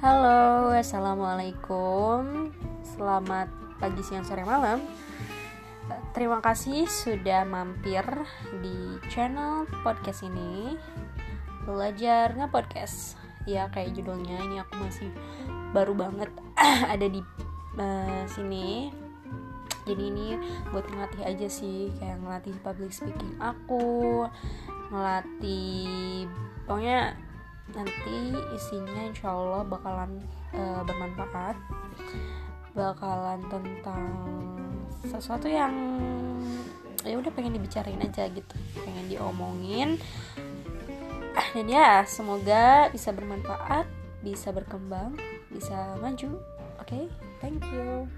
Halo, assalamualaikum. Selamat pagi, siang, sore, malam. Terima kasih sudah mampir di channel podcast ini. Belajar nge-podcast. Ya, kayak judulnya ini aku masih baru banget ada di uh, sini. Jadi ini buat ngelatih aja sih, kayak ngelatih public speaking aku, ngelatih pokoknya nanti isinya insya Allah bakalan uh, bermanfaat. Bakalan tentang sesuatu yang ya udah pengen dibicarain aja gitu pengen diomongin. Dan ya semoga bisa bermanfaat bisa berkembang bisa maju. Oke okay? thank you